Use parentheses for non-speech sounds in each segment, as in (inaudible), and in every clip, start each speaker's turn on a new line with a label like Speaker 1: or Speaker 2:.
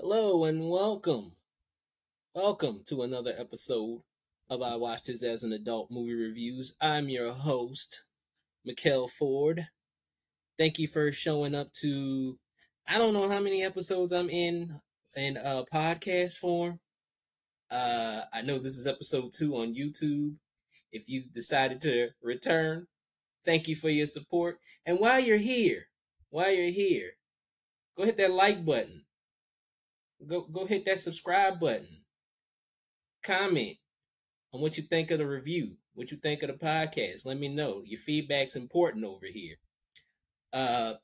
Speaker 1: Hello and welcome. Welcome to another episode of I Watched This as an Adult Movie Reviews. I'm your host, Mickell Ford. Thank you for showing up to I don't know how many episodes I'm in in uh podcast form. Uh I know this is episode two on YouTube. If you decided to return, thank you for your support. And while you're here, while you're here, go hit that like button Go go hit that subscribe button. Comment on what you think of the review, what you think of the podcast. Let me know. Your feedback's important over here. Uh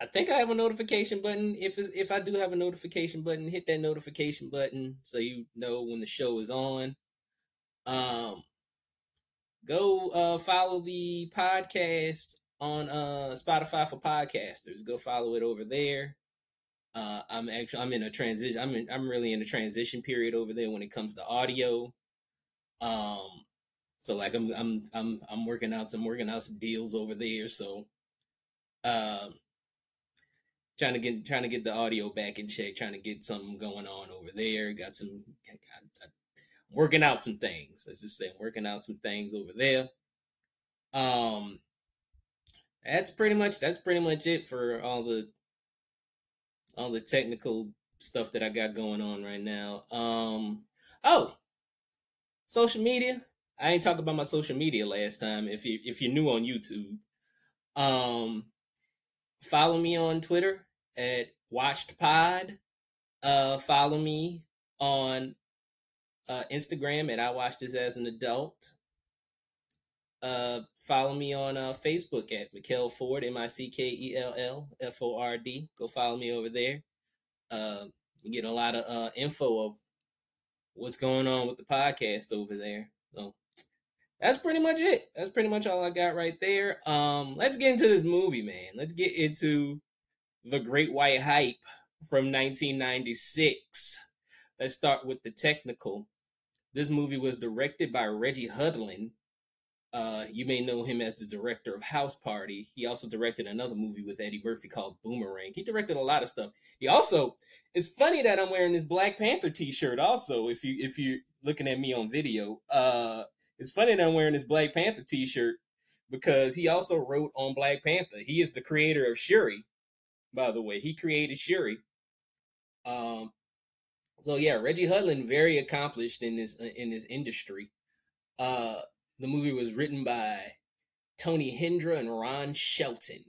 Speaker 1: I think I have a notification button. If if I do have a notification button, hit that notification button so you know when the show is on. Um go uh follow the podcast on uh Spotify for podcasters. Go follow it over there. Uh, I'm actually I'm in a transition. I'm in, I'm really in a transition period over there when it comes to audio. Um, so like I'm I'm I'm I'm working out some working out some deals over there. So, um, trying to get trying to get the audio back in check. Trying to get something going on over there. Got some working out some things. Let's just say I'm working out some things over there. Um, that's pretty much that's pretty much it for all the all the technical stuff that I got going on right now. Um, oh, social media. I ain't talk about my social media last time. If you if you're new on YouTube, um, follow me on Twitter at Watched Pod. Uh, follow me on uh, Instagram at I Watched This as an Adult. Uh, follow me on uh, Facebook at Mickell Ford, M I C K E L L F O R D. Go follow me over there. Uh, you get a lot of uh, info of what's going on with the podcast over there. So that's pretty much it. That's pretty much all I got right there. Um, let's get into this movie, man. Let's get into the Great White Hype from 1996. Let's start with the technical. This movie was directed by Reggie Hudlin uh, you may know him as the director of House Party. He also directed another movie with Eddie Murphy called Boomerang. He directed a lot of stuff. He also it's funny that I'm wearing this Black Panther T-shirt. Also, if you if you're looking at me on video, uh, it's funny that I'm wearing this Black Panther T-shirt because he also wrote on Black Panther. He is the creator of Shuri, by the way. He created Shuri. Um, so yeah, Reggie Hudlin very accomplished in this in this industry. Uh, the movie was written by Tony Hendra and Ron Shelton.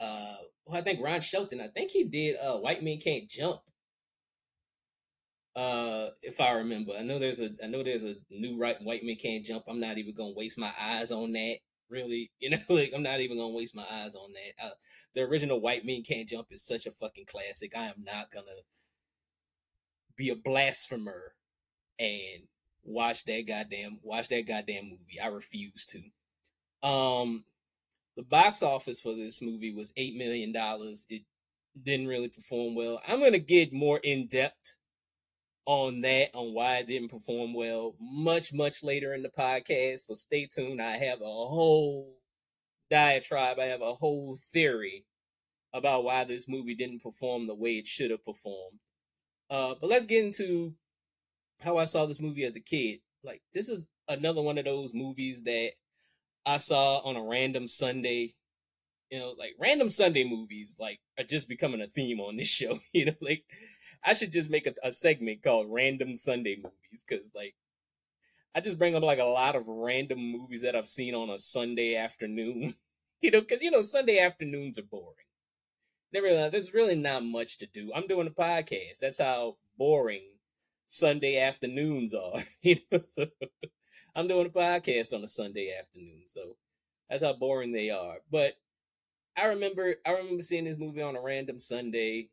Speaker 1: Uh, well, I think Ron Shelton. I think he did uh, White Men Can't Jump. Uh, if I remember, I know there's a I know there's a new right White Men Can't Jump. I'm not even gonna waste my eyes on that. Really, (laughs) you know, like I'm not even gonna waste my eyes on that. Uh, the original White Men Can't Jump is such a fucking classic. I am not gonna be a blasphemer and watch that goddamn watch that goddamn movie. I refuse to. Um the box office for this movie was eight million dollars. It didn't really perform well. I'm gonna get more in depth on that, on why it didn't perform well, much, much later in the podcast. So stay tuned. I have a whole diatribe, I have a whole theory about why this movie didn't perform the way it should have performed. Uh, but let's get into how I saw this movie as a kid. Like this is another one of those movies that I saw on a random Sunday. You know, like random Sunday movies, like are just becoming a theme on this (laughs) show. You know, like I should just make a, a segment called Random Sunday Movies because, like, I just bring up like a lot of random movies that I've seen on a Sunday afternoon. (laughs) you know, because you know Sunday afternoons are boring. Never, there's really not much to do. I'm doing a podcast. That's how boring Sunday afternoons are. (laughs) you know, so I'm doing a podcast on a Sunday afternoon, so that's how boring they are. But I remember, I remember seeing this movie on a random Sunday.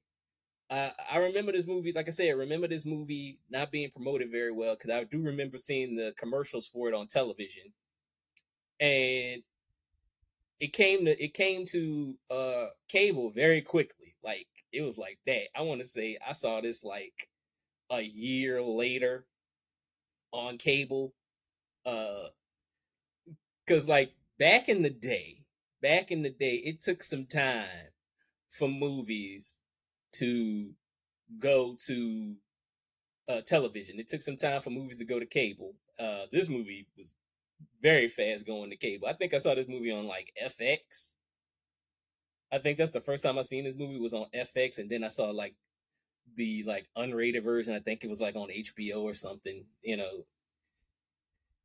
Speaker 1: Uh, I remember this movie, like I said, I remember this movie not being promoted very well because I do remember seeing the commercials for it on television, and it came to it came to uh cable very quickly. Like it was like that. I want to say I saw this like a year later on cable. Uh, cause like back in the day, back in the day, it took some time for movies to go to uh, television. It took some time for movies to go to cable. Uh, this movie was very fast going to cable. I think I saw this movie on like FX. I think that's the first time I seen this movie was on FX, and then I saw like the like unrated version. I think it was like on HBO or something. You know,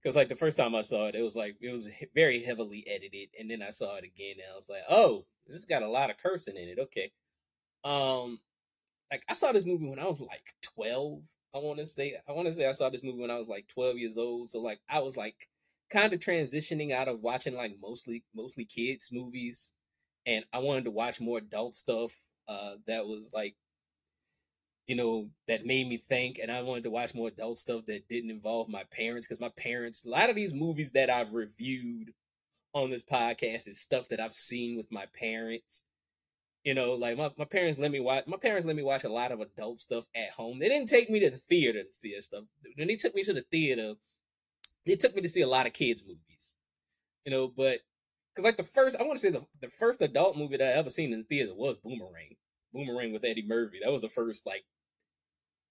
Speaker 1: because like the first time I saw it, it was like it was very heavily edited, and then I saw it again, and I was like, oh, this got a lot of cursing in it. Okay, um, like I saw this movie when I was like twelve. I want to say I want to say I saw this movie when I was like twelve years old. So like I was like kind of transitioning out of watching like mostly mostly kids movies, and I wanted to watch more adult stuff. Uh, that was like you know, that made me think. And I wanted to watch more adult stuff that didn't involve my parents because my parents, a lot of these movies that I've reviewed on this podcast is stuff that I've seen with my parents. You know, like my, my parents let me watch my parents let me watch a lot of adult stuff at home. They didn't take me to the theater to see that stuff. When they took me to the theater, they took me to see a lot of kids' movies. You know, but because like the first I want to say the, the first adult movie that I ever seen in the theater was Boomerang. Boomerang with Eddie Murphy. That was the first like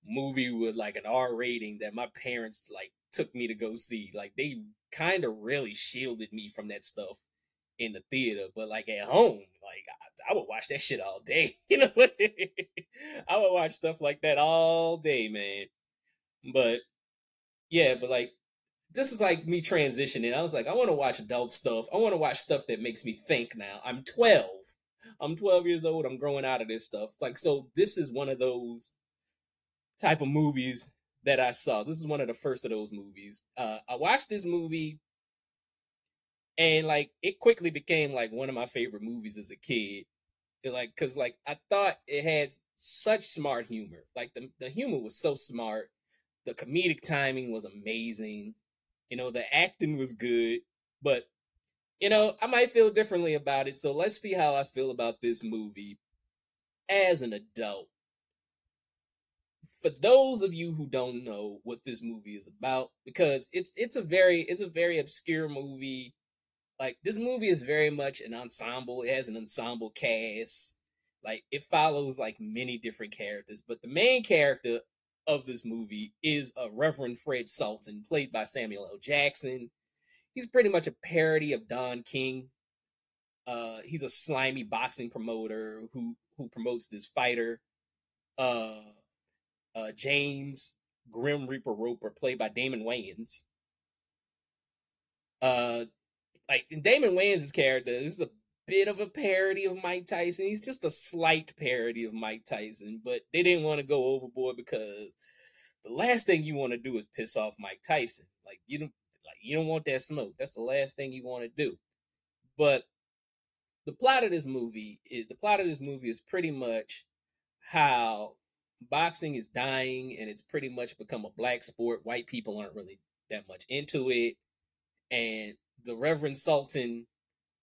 Speaker 1: movie with like an R rating that my parents like took me to go see. Like they kind of really shielded me from that stuff in the theater, but like at home, like I, I would watch that shit all day. (laughs) You know, I would watch stuff like that all day, man. But yeah, but like this is like me transitioning. I was like, I want to watch adult stuff. I want to watch stuff that makes me think now. I'm 12. I'm 12 years old. I'm growing out of this stuff. It's like, so this is one of those type of movies that I saw. This is one of the first of those movies. Uh, I watched this movie and like it quickly became like one of my favorite movies as a kid. It, like cuz like I thought it had such smart humor. Like the the humor was so smart. The comedic timing was amazing. You know, the acting was good, but you know, I might feel differently about it. So let's see how I feel about this movie as an adult. For those of you who don't know what this movie is about because it's it's a very it's a very obscure movie. Like this movie is very much an ensemble it has an ensemble cast. Like it follows like many different characters but the main character of this movie is a reverend fred Sultan, played by samuel l. Jackson he's pretty much a parody of don king uh he's a slimy boxing promoter who who promotes this fighter uh uh, James Grim Reaper Roper, played by Damon Wayans. Uh, like Damon Wayans' character is a bit of a parody of Mike Tyson. He's just a slight parody of Mike Tyson, but they didn't want to go overboard because the last thing you want to do is piss off Mike Tyson. Like you like you don't want that smoke. That's the last thing you want to do. But the plot of this movie is the plot of this movie is pretty much how boxing is dying and it's pretty much become a black sport. White people aren't really that much into it. And the Reverend Sultan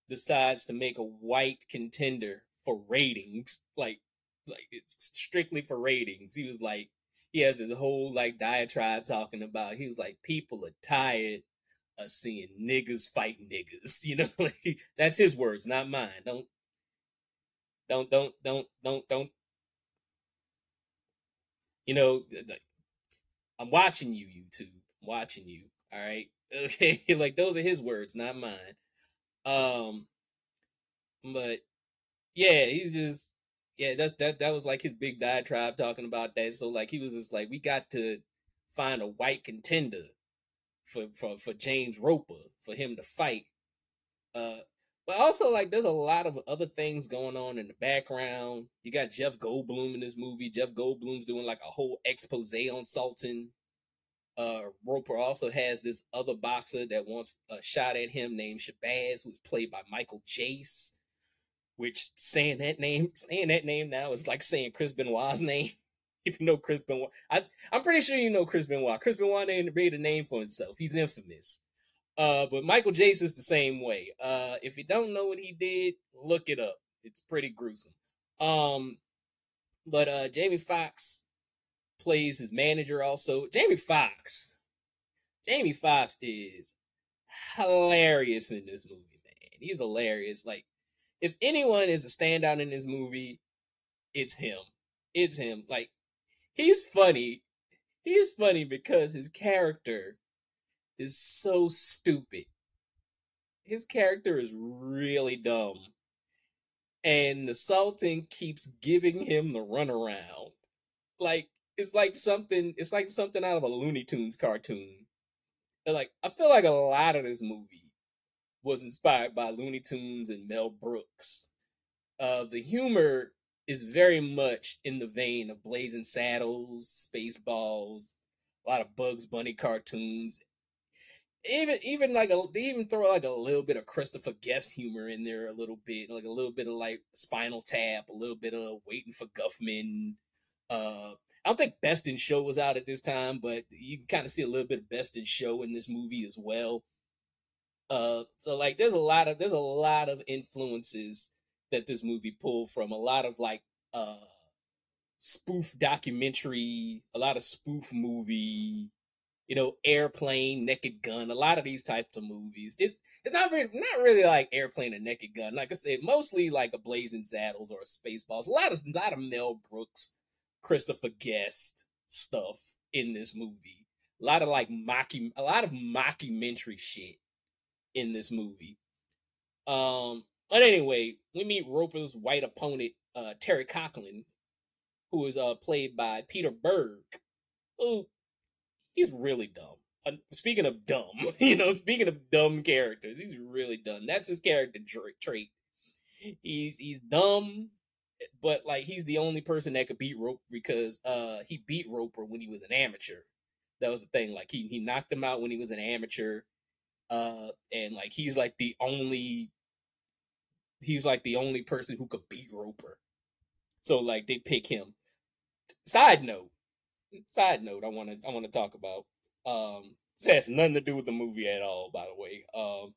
Speaker 1: decides to make a white contender for ratings. Like like it's strictly for ratings. He was like he has his whole like diatribe talking about he was like people are tired of seeing niggas fight niggas. (laughs) You know, like, that's his words, not mine. Don't don't don't don't don't don't you know, I'm watching you, YouTube. I'm watching you. All right. (laughs) Okay. like those are his words, not mine. Um, but yeah, he's just yeah, that's that that was like his big diatribe talking about that. So like he was just like, we got to find a white contender for for for James Roper for him to fight. Uh but also, like, there's a lot of other things going on in the background. You got Jeff Goldblum in this movie. Jeff Goldblum's doing like a whole expose on Sultan. Uh, Roper also has this other boxer that wants a shot at him named Shabazz, who's played by Michael Jace. Which saying that name, saying that name now is like saying Chris Benoit's (laughs) name. If you know Chris Benoit, I, I'm pretty sure you know Chris Benoit. Chris Benoit made a name for himself. He's infamous. Uh, but Michael Jace is the same way. Uh, if you don't know what he did, look it up. It's pretty gruesome. Um, but uh, Jamie Foxx plays his manager also. Jamie Foxx, Jamie Foxx is hilarious in this movie, man. He's hilarious. Like, if anyone is a standout in this movie, it's him. It's him. Like, he's funny. He's funny because his character is so stupid. His character is really dumb. And the Sultan keeps giving him the runaround. Like it's like something it's like something out of a Looney Tunes cartoon. And like I feel like a lot of this movie was inspired by Looney Tunes and Mel Brooks. Uh, the humor is very much in the vein of Blazing Saddles, Spaceballs, a lot of Bugs Bunny cartoons. Even even like a they even throw like a little bit of Christopher Guest humor in there a little bit, like a little bit of like Spinal Tap, a little bit of Waiting for Guffman. Uh, I don't think Best in Show was out at this time, but you can kind of see a little bit of Best in Show in this movie as well. Uh, so like there's a lot of there's a lot of influences that this movie pulled from a lot of like uh spoof documentary, a lot of spoof movie, you know, airplane, naked gun, a lot of these types of movies. It's it's not very not really like airplane and naked gun. Like I said, mostly like a blazing saddles or a spaceballs. A lot of a lot of Mel Brooks, Christopher Guest stuff in this movie. A lot of like mocking a lot of mockumentary shit in this movie. Um, but anyway, we meet Roper's white opponent, uh, Terry Conklin, who is uh, played by Peter Berg, who he's really dumb. Uh, speaking of dumb, (laughs) you know, speaking of dumb characters, he's really dumb. That's his character trait. He's he's dumb, but like he's the only person that could beat Roper because uh he beat Roper when he was an amateur. That was the thing. Like he he knocked him out when he was an amateur. Uh and like he's like the only he's like the only person who could beat Roper. So like they pick him. Side note, side note, I want to I want to talk about. Um, this has nothing to do with the movie at all, by the way. Um,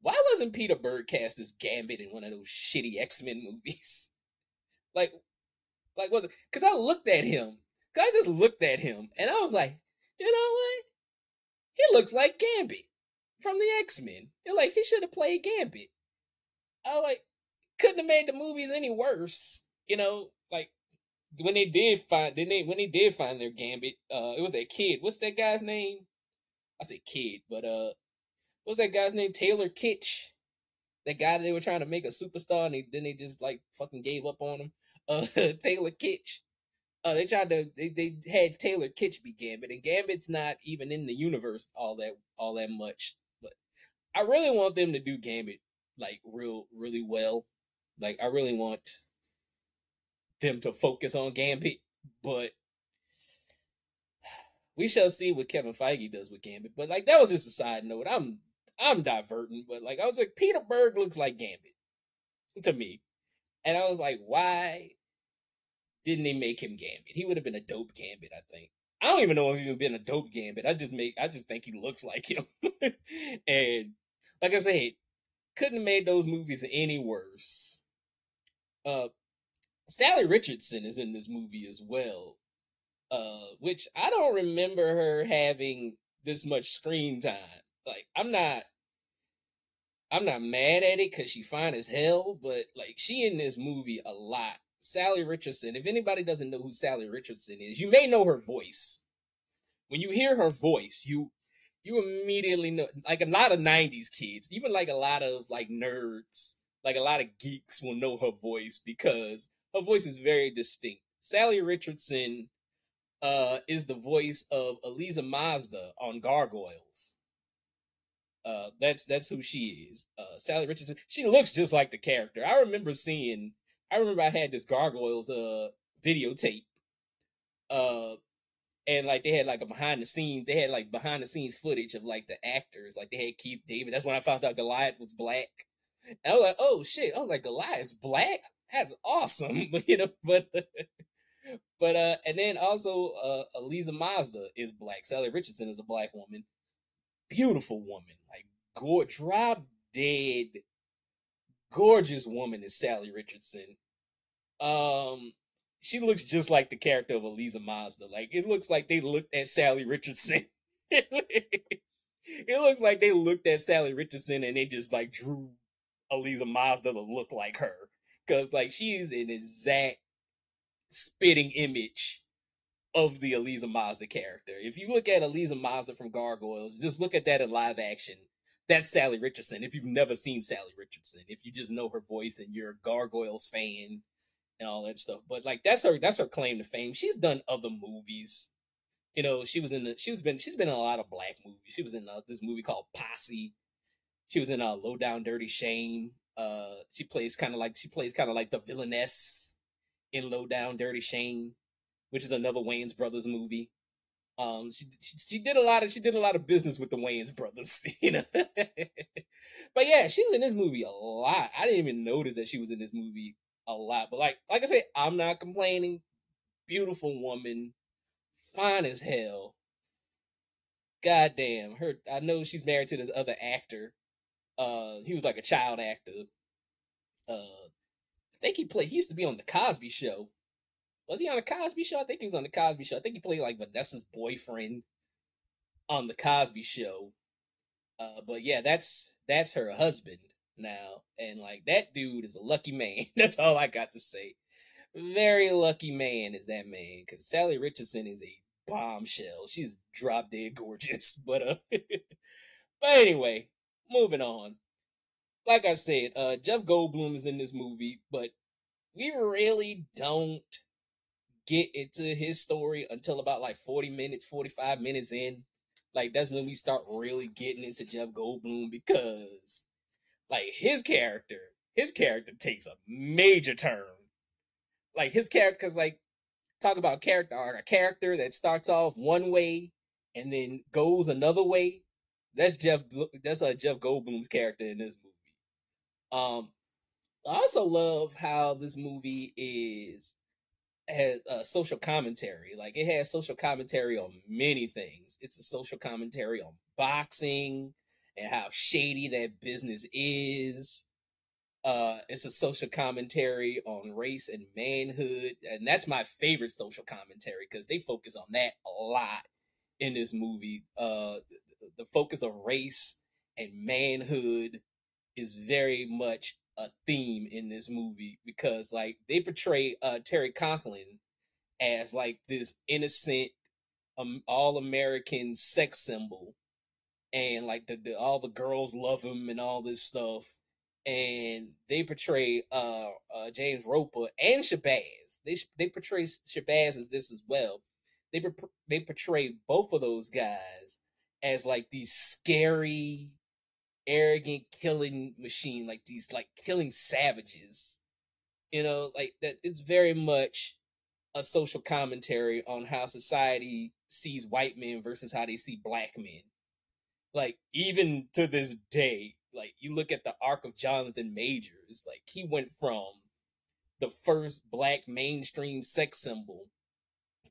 Speaker 1: why wasn't Peter Berg cast as Gambit in one of those shitty X Men movies? (laughs) like, like was it? Because I looked at him. I just looked at him and I was like, you know what? He looks like Gambit from the X Men. Like he should have played Gambit. I was like, couldn't have made the movies any worse. You know, like when they did find, then they when they did find their Gambit, uh, it was that kid. What's that guy's name? I say kid, but uh, what's that guy's name? Taylor Kitsch. That guy they were trying to make a superstar, and they, then they just like fucking gave up on him. (laughs) Uh, Taylor Kitsch. Uh, they tried to they, they had Taylor Kitsch be Gambit, and Gambit's not even in the universe all that all that much. But I really want them to do Gambit like real really well. Like I really want them to focus on Gambit, but (sighs) we shall see what Kevin Feige does with Gambit. But like that was just a side note. I'm I'm diverting, but like I was like Peter Berg looks like Gambit to me, and I was like, why didn't they make him Gambit? He would have been a dope Gambit, I think. I don't even know if he would been a dope Gambit. I just make I just think he looks like him, (laughs) and like I said, couldn't have made those movies any worse. Uh, Salli Richardson is in this movie as well, uh, which I don't remember her having this much screen time. Like, I'm not, I'm not mad at it because she fine as hell, but like she in this movie a lot. Salli Richardson. If anybody doesn't know who Salli Richardson is, you may know her voice. When you hear her voice, you you immediately know like a lot of 90s kids even like a lot of like nerds like a lot of geeks will know her voice because her voice is very distinct. Salli richardson uh is the voice of eliza mazda on gargoyles. Uh that's that's who she is. Uh salli richardson she looks just like the character. I remember seeing i remember i had this gargoyles uh videotape. Uh and like they had like a behind the scenes they had like behind the scenes footage of like the actors like they had keith david that's when i found out goliath was black. And i was like oh shit. I was like goliath's black? That's awesome. (laughs) But you know but (laughs) but uh and then also uh eliza mazda is black. Salli richardson is a black woman. Beautiful woman. Like go drop dead. Gorgeous woman is Salli richardson. Um she looks just like the character of Eliza Mazda. Like it looks like they looked at Salli Richardson. (laughs) it looks like they looked at Salli Richardson and they just like drew Eliza Mazda to look like her. Cause like she's an exact spitting image of the Eliza Mazda character. If you look at Eliza Mazda from Gargoyles, just look at that in live action. That's Salli Richardson. If you've never seen Salli Richardson, if you just know her voice and you're a Gargoyles fan and all that stuff, but like that's her that's her claim to fame. She's done other movies. You know, she was in the she was been she's been in a lot of black movies. She was in uh, this movie called Posse. She was in uh, Low Down Dirty Shame. Uh, she plays kind of like she plays kind of like the villainess in Low Down Dirty Shame, which is another Wayans Brothers movie. Um, she, she, she did a lot of she did a lot of business with the Wayans brothers, (laughs) you know. (laughs) but yeah, she was in this movie a lot. I didn't even notice that she was in this movie a lot. But like like I said, I'm not complaining. Beautiful woman, fine as hell. Goddamn, her. I know she's married to this other actor. Uh, he was like a child actor. Uh, I think he played. He used to be on the Cosby Show. Was he on the Cosby Show? I think he was on the Cosby Show. I think he played like Vanessa's boyfriend on the Cosby Show. Uh, but yeah, that's that's her husband now, and like that dude is a lucky man. (laughs) that's all I got to say. Very lucky man is that man, because Salli Richardson is a bombshell. She's drop dead gorgeous. (laughs) But uh, (laughs) but anyway, moving on. Like I said, uh, Jeff Goldblum is in this movie, but we really don't get into his story until about like 40 minutes, 45 minutes in. Like that's when we start really getting into Jeff Goldblum because like his character, his character takes a major turn. Like his character cuz like talk about character arc, a character that starts off one way and then goes another way. That's Jeff that's a uh, Jeff Goldblum's character in this movie. Um I also love how this movie is has a social commentary. Like it has social commentary on many things. It's a social commentary on boxing and how shady that business is. Uh, it's a social commentary on race and manhood, and that's my favorite social commentary because they focus on that a lot in this movie. Uh, the, focus of race and manhood is very much a theme in this movie because like they portray uh Terry Conklin as like this innocent um, all American sex symbol and like the, the, all the girls love him and all this stuff and they portray uh, uh James Roper and Shabazz they they portray Shabazz as this as well they they portray both of those guys as like these scary arrogant killing machine, like these like killing savages. You know, like that it's very much a social commentary on how society sees white men versus how they see black men. Like even to this day, like you look at the arc of Jonathan Majors, like he went from the first black mainstream sex symbol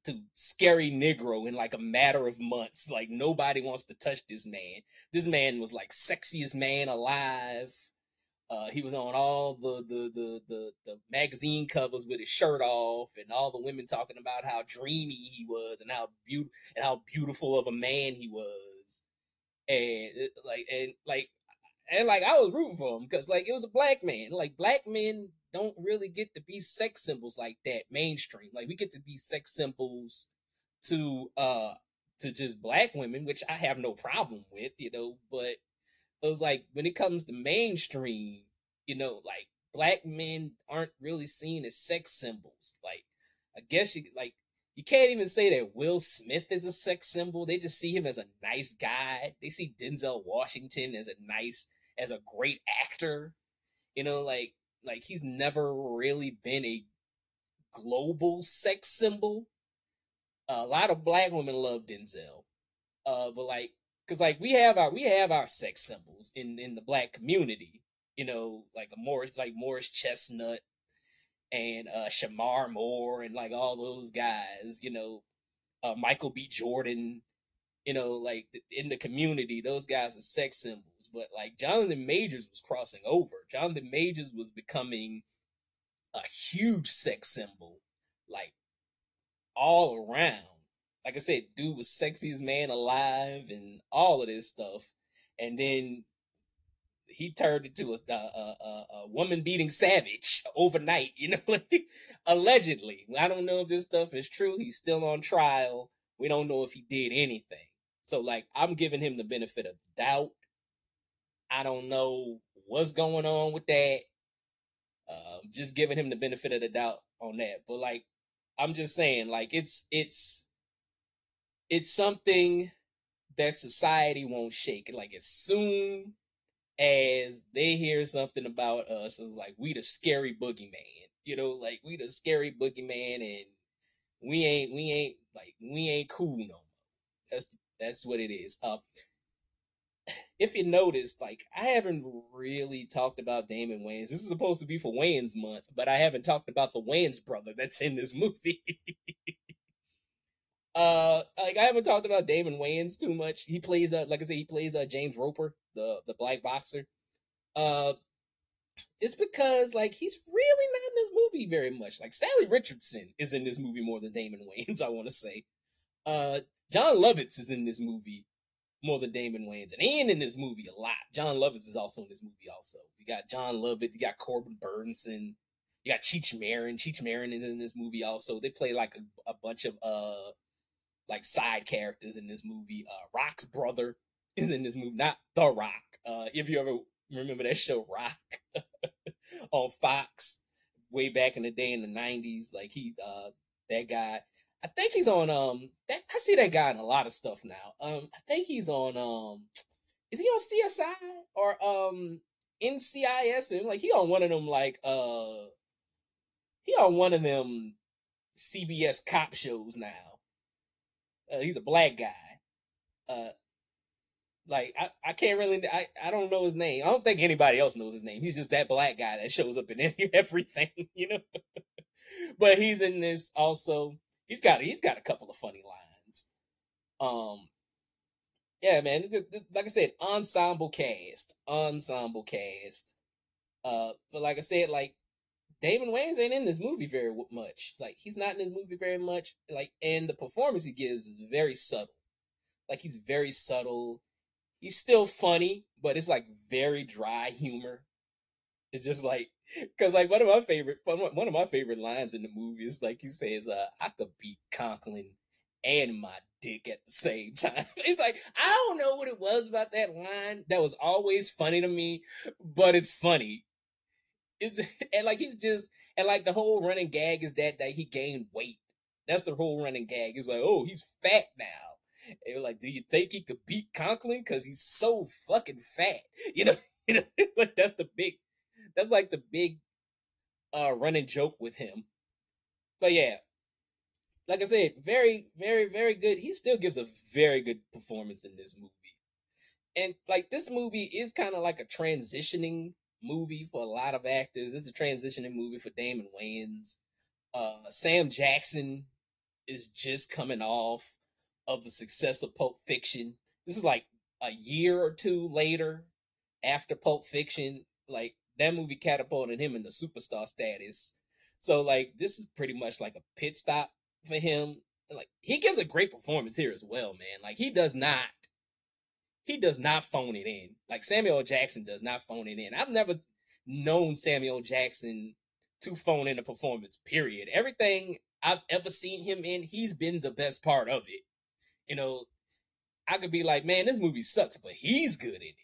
Speaker 1: to scary Negro in like a matter of months. Like nobody wants to touch this man. This man was like sexiest man alive. Uh, he was on all the, the the, the the magazine covers with his shirt off, and all the women talking about how dreamy he was, and how beautiful and how beautiful of a man he was, and like and like and like I was rooting for him because like it was a black man. Like black men don't really get to be sex symbols like that mainstream. Like we get to be sex symbols to uh to just black women, which I have no problem with, you know, but it was like when it comes to mainstream, you know, like black men aren't really seen as sex symbols. Like I guess you like you can't even say that Will Smith is a sex symbol. They just see him as a nice guy. They see Denzel Washington as a nice as a great actor. You know, like like he's never really been a global sex symbol. a lot of black women love Denzel, uh, but like, cause like we have our we have our sex symbols in in the black community. You know, like a Morris like Morris Chestnut and uh Shemar Moore and like all those guys. You know, uh, Michael B. Jordan you know, like in the community, those guys are sex symbols. But like Jonathan Majors was crossing over. Jonathan Majors was becoming a huge sex symbol, like all around. Like I said, dude was sexiest man alive and all of this stuff. And then he turned into a, a, a, a woman beating savage overnight. You know, (laughs) allegedly. I don't know if this stuff is true. He's still on trial. We don't know if he did anything. So, like, I'm giving him the benefit of doubt. I don't know what's going on with that. Uh, just giving him the benefit of the doubt on that. But like, I'm just saying, like, it's it's it's something that society won't shake. Like, as soon as they hear something about us, it's like we the scary boogeyman. You know, like we the scary boogeyman, and we ain't we ain't like we ain't cool no more. That's that's what it is. Uh, if you noticed, like I haven't really talked about Damon Wayans. This is supposed to be for Wayans month, but I haven't talked about the Wayans brother that's in this movie. (laughs) uh, like I haven't talked about Damon Wayans too much. He plays, uh, like I said, he plays uh James Roper, the the black boxer. Uh, it's because like he's really not in this movie very much. Like Salli Richardson is in this movie more than Damon Wayans. (laughs) I want to say. Uh, Jon Lovitz is in this movie more than Damon Wayans, and and in this movie a lot. Jon Lovitz is also in this movie. Also, you got Jon Lovitz, you got Corbin Bernsen, you got Cheech Marin. Cheech Marin is in this movie also. They play like a, a bunch of uh like side characters in this movie. Uh, Roc's brother is in this movie, not The Roc. Uh, if you ever remember that show Rock (laughs) on Fox way back in the day in the '90s, like he uh that guy I think he's on um that, I see that guy in a lot of stuff now. Um I think he's on um is he on CSI or um NCIS and like he on one of them like uh he on one of them CBS cop shows now. Uh, he's a black guy. Uh like I, I can't really I, I don't know his name. I don't think anybody else knows his name. He's just that black guy that shows up in (laughs) everything, you know. (laughs) but he's in this also he's got he's got a couple of funny lines. Um, yeah, man. Like I said, ensemble cast, ensemble cast. Uh, but like I said, like Damon Wayans ain't in this movie very much. Like he's not in this movie very much. Like, and the performance he gives is very subtle. Like he's very subtle. He's still funny, but it's like very dry humor. It's just like because like one of my favorite one of my favorite lines in the movie is like he says, uh, "I could beat Conklin and my dick at the same (laughs) time." It's like I don't know what it was about that line that was always funny to me, but it's funny. It's (laughs) and like he's just and like the whole running gag is that that he gained weight. That's the whole running gag. It's like, oh, he's fat now. And like, do you think he could beat Conklin? Because he's so fucking fat. (laughs) You know, (laughs) you know, (laughs) like that's the big that's like the big uh running joke with him. But yeah, like I said, very, very, very good. He still gives a very good performance in this movie. And like this movie is kind of like a transitioning movie for a lot of actors. It's a transitioning movie for Damon Wayans. Uh, Sam Jackson is just coming off of the success of Pulp Fiction. This is like a year or two later after Pulp Fiction. Like that movie catapulted him into superstar status. So like this is pretty much like a pit stop for him. Like he gives a great performance here as well, man. Like he does not he does not phone it in. Like Samuel Jackson does not phone it in. I've never known Samuel Jackson to phone in a performance, period. Everything I've ever seen him in, he's been the best part of it. You know, I could be like, man, this movie sucks, but he's good in it.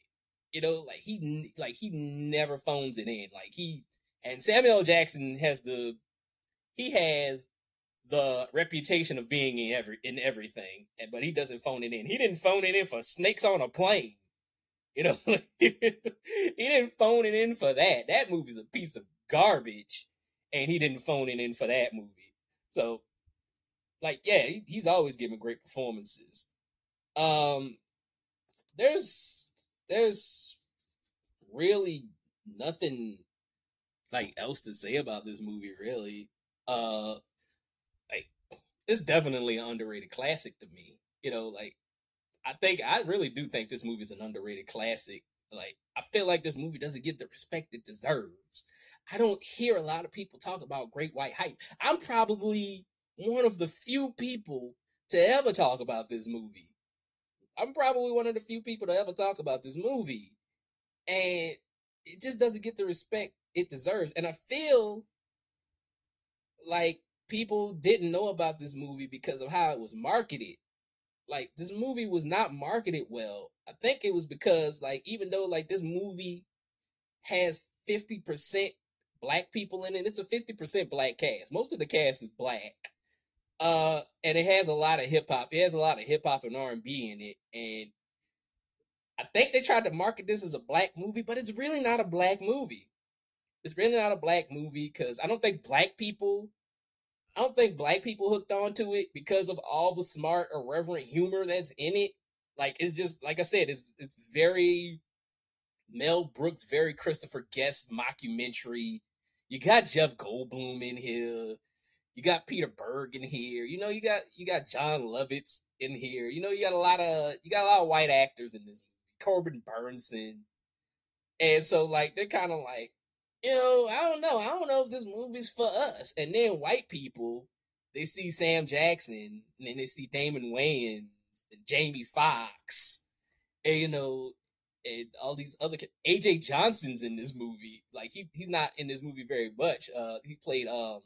Speaker 1: You know, like he like he never phones it in. Like he and Samuel Jackson has the he has the reputation of being in every in everything, but he doesn't phone it in. He didn't phone it in for Snakes on a Plane. You know, (laughs) he didn't phone it in for that. That movie's a piece of garbage, and he didn't phone it in for that movie. So, like, yeah, he's always giving great performances. Um, there's there's really nothing like else to say about this movie really. Uh like it's definitely an underrated classic to me you know like i think i really do think this movie is an underrated classic. Like i feel like this movie doesn't get the respect it deserves. I don't hear a lot of people talk about great white hype i'm probably one of the few people to ever talk about this movie I'm probably one of the few people to ever talk about this movie. and it just doesn't get the respect it deserves. And I feel like people didn't know about this movie because of how it was marketed. Like this movie was not marketed well. I think it was because like even though like this movie has 50% black people in it, it's a 50% black cast. Most of the cast is black. Uh and it has a lot of hip hop. It has a lot of hip hop and R&B in it and I think they tried to market this as a black movie, but it's really not a black movie. It's really not a black movie because I don't think black people I don't think black people hooked onto it because of all the smart, irreverent humor that's in it. Like it's just like I said, it's it's very Mel Brooks, very Christopher Guest mockumentary. You got Jeff Goldblum in here. You got Peter Berg in here. You know, you got you got Jon Lovitz in here. You know, you got a lot of you got a lot of white actors in this movie. Corbin Bernsen. And so like they're kind of like, you know, I don't know. I don't know if this movie's for us. And then white people, they see Sam Jackson and then they see Damon Wayans and Jamie Foxx, and you know, and all these other AJ Johnson's in this movie. Like he he's not in this movie very much. Uh, he played um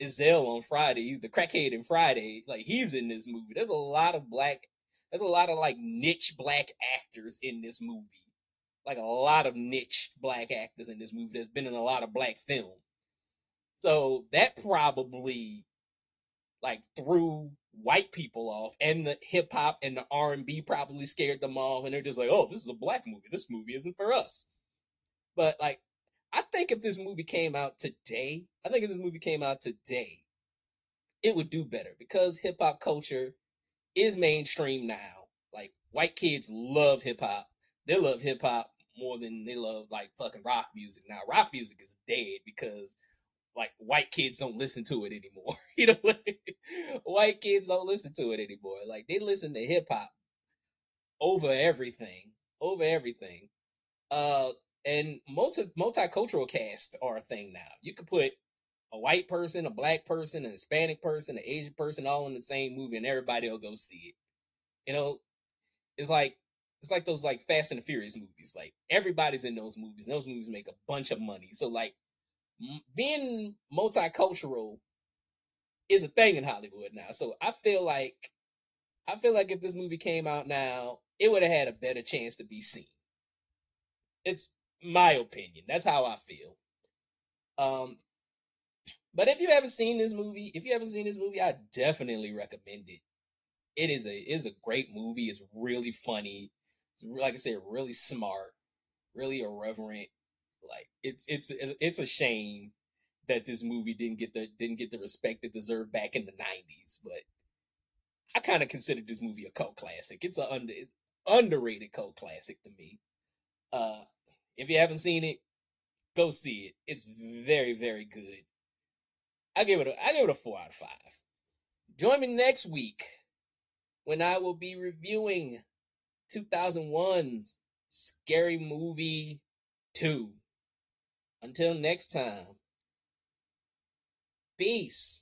Speaker 1: Ezal on Friday. He's the crackhead in Friday. Like he's in this movie. There's a lot of black. There's a lot of like niche black actors in this movie like a lot of niche black actors in this movie that's been in a lot of black film. So that probably like threw white people off and the hip hop and the R&B probably scared them off and they're just like, "Oh, this is a black movie. This movie isn't for us." But like I think if this movie came out today, I think if this movie came out today, it would do better because hip hop culture is mainstream now. Like white kids love hip hop. They love hip hop more than they love like fucking rock music. Now rock music is dead because like white kids don't listen to it anymore. (laughs) you know, white kids don't listen to it anymore. Like they listen to hip hop over everything, over everything. Uh, and multi multicultural casts are a thing now. You could put a white person, a black person, a Hispanic person, an Asian person, all in the same movie, and everybody will go see it. You know, it's like it's like those like Fast and Furious movies. Like everybody's in those movies. Those movies make a bunch of money. So like being multicultural is a thing in Hollywood now. So I feel like I feel like if this movie came out now, it would have had a better chance to be seen. It's my opinion. That's how I feel. Um but if you haven't seen this movie, if you haven't seen this movie, I definitely recommend it. It is a it is a great movie. It's really funny like I said, really smart, really irreverent. Like it's it's it's a shame that this movie didn't get the didn't get the respect it deserved back in the '90s. But I kind of consider this movie a cult classic. It's a under underrated cult classic to me. Uh, if you haven't seen it, go see it. It's very very good. I give it a I give it a four out of five. Join me next week when I will be reviewing 2001's Scary Movie 2. Until next time, peace.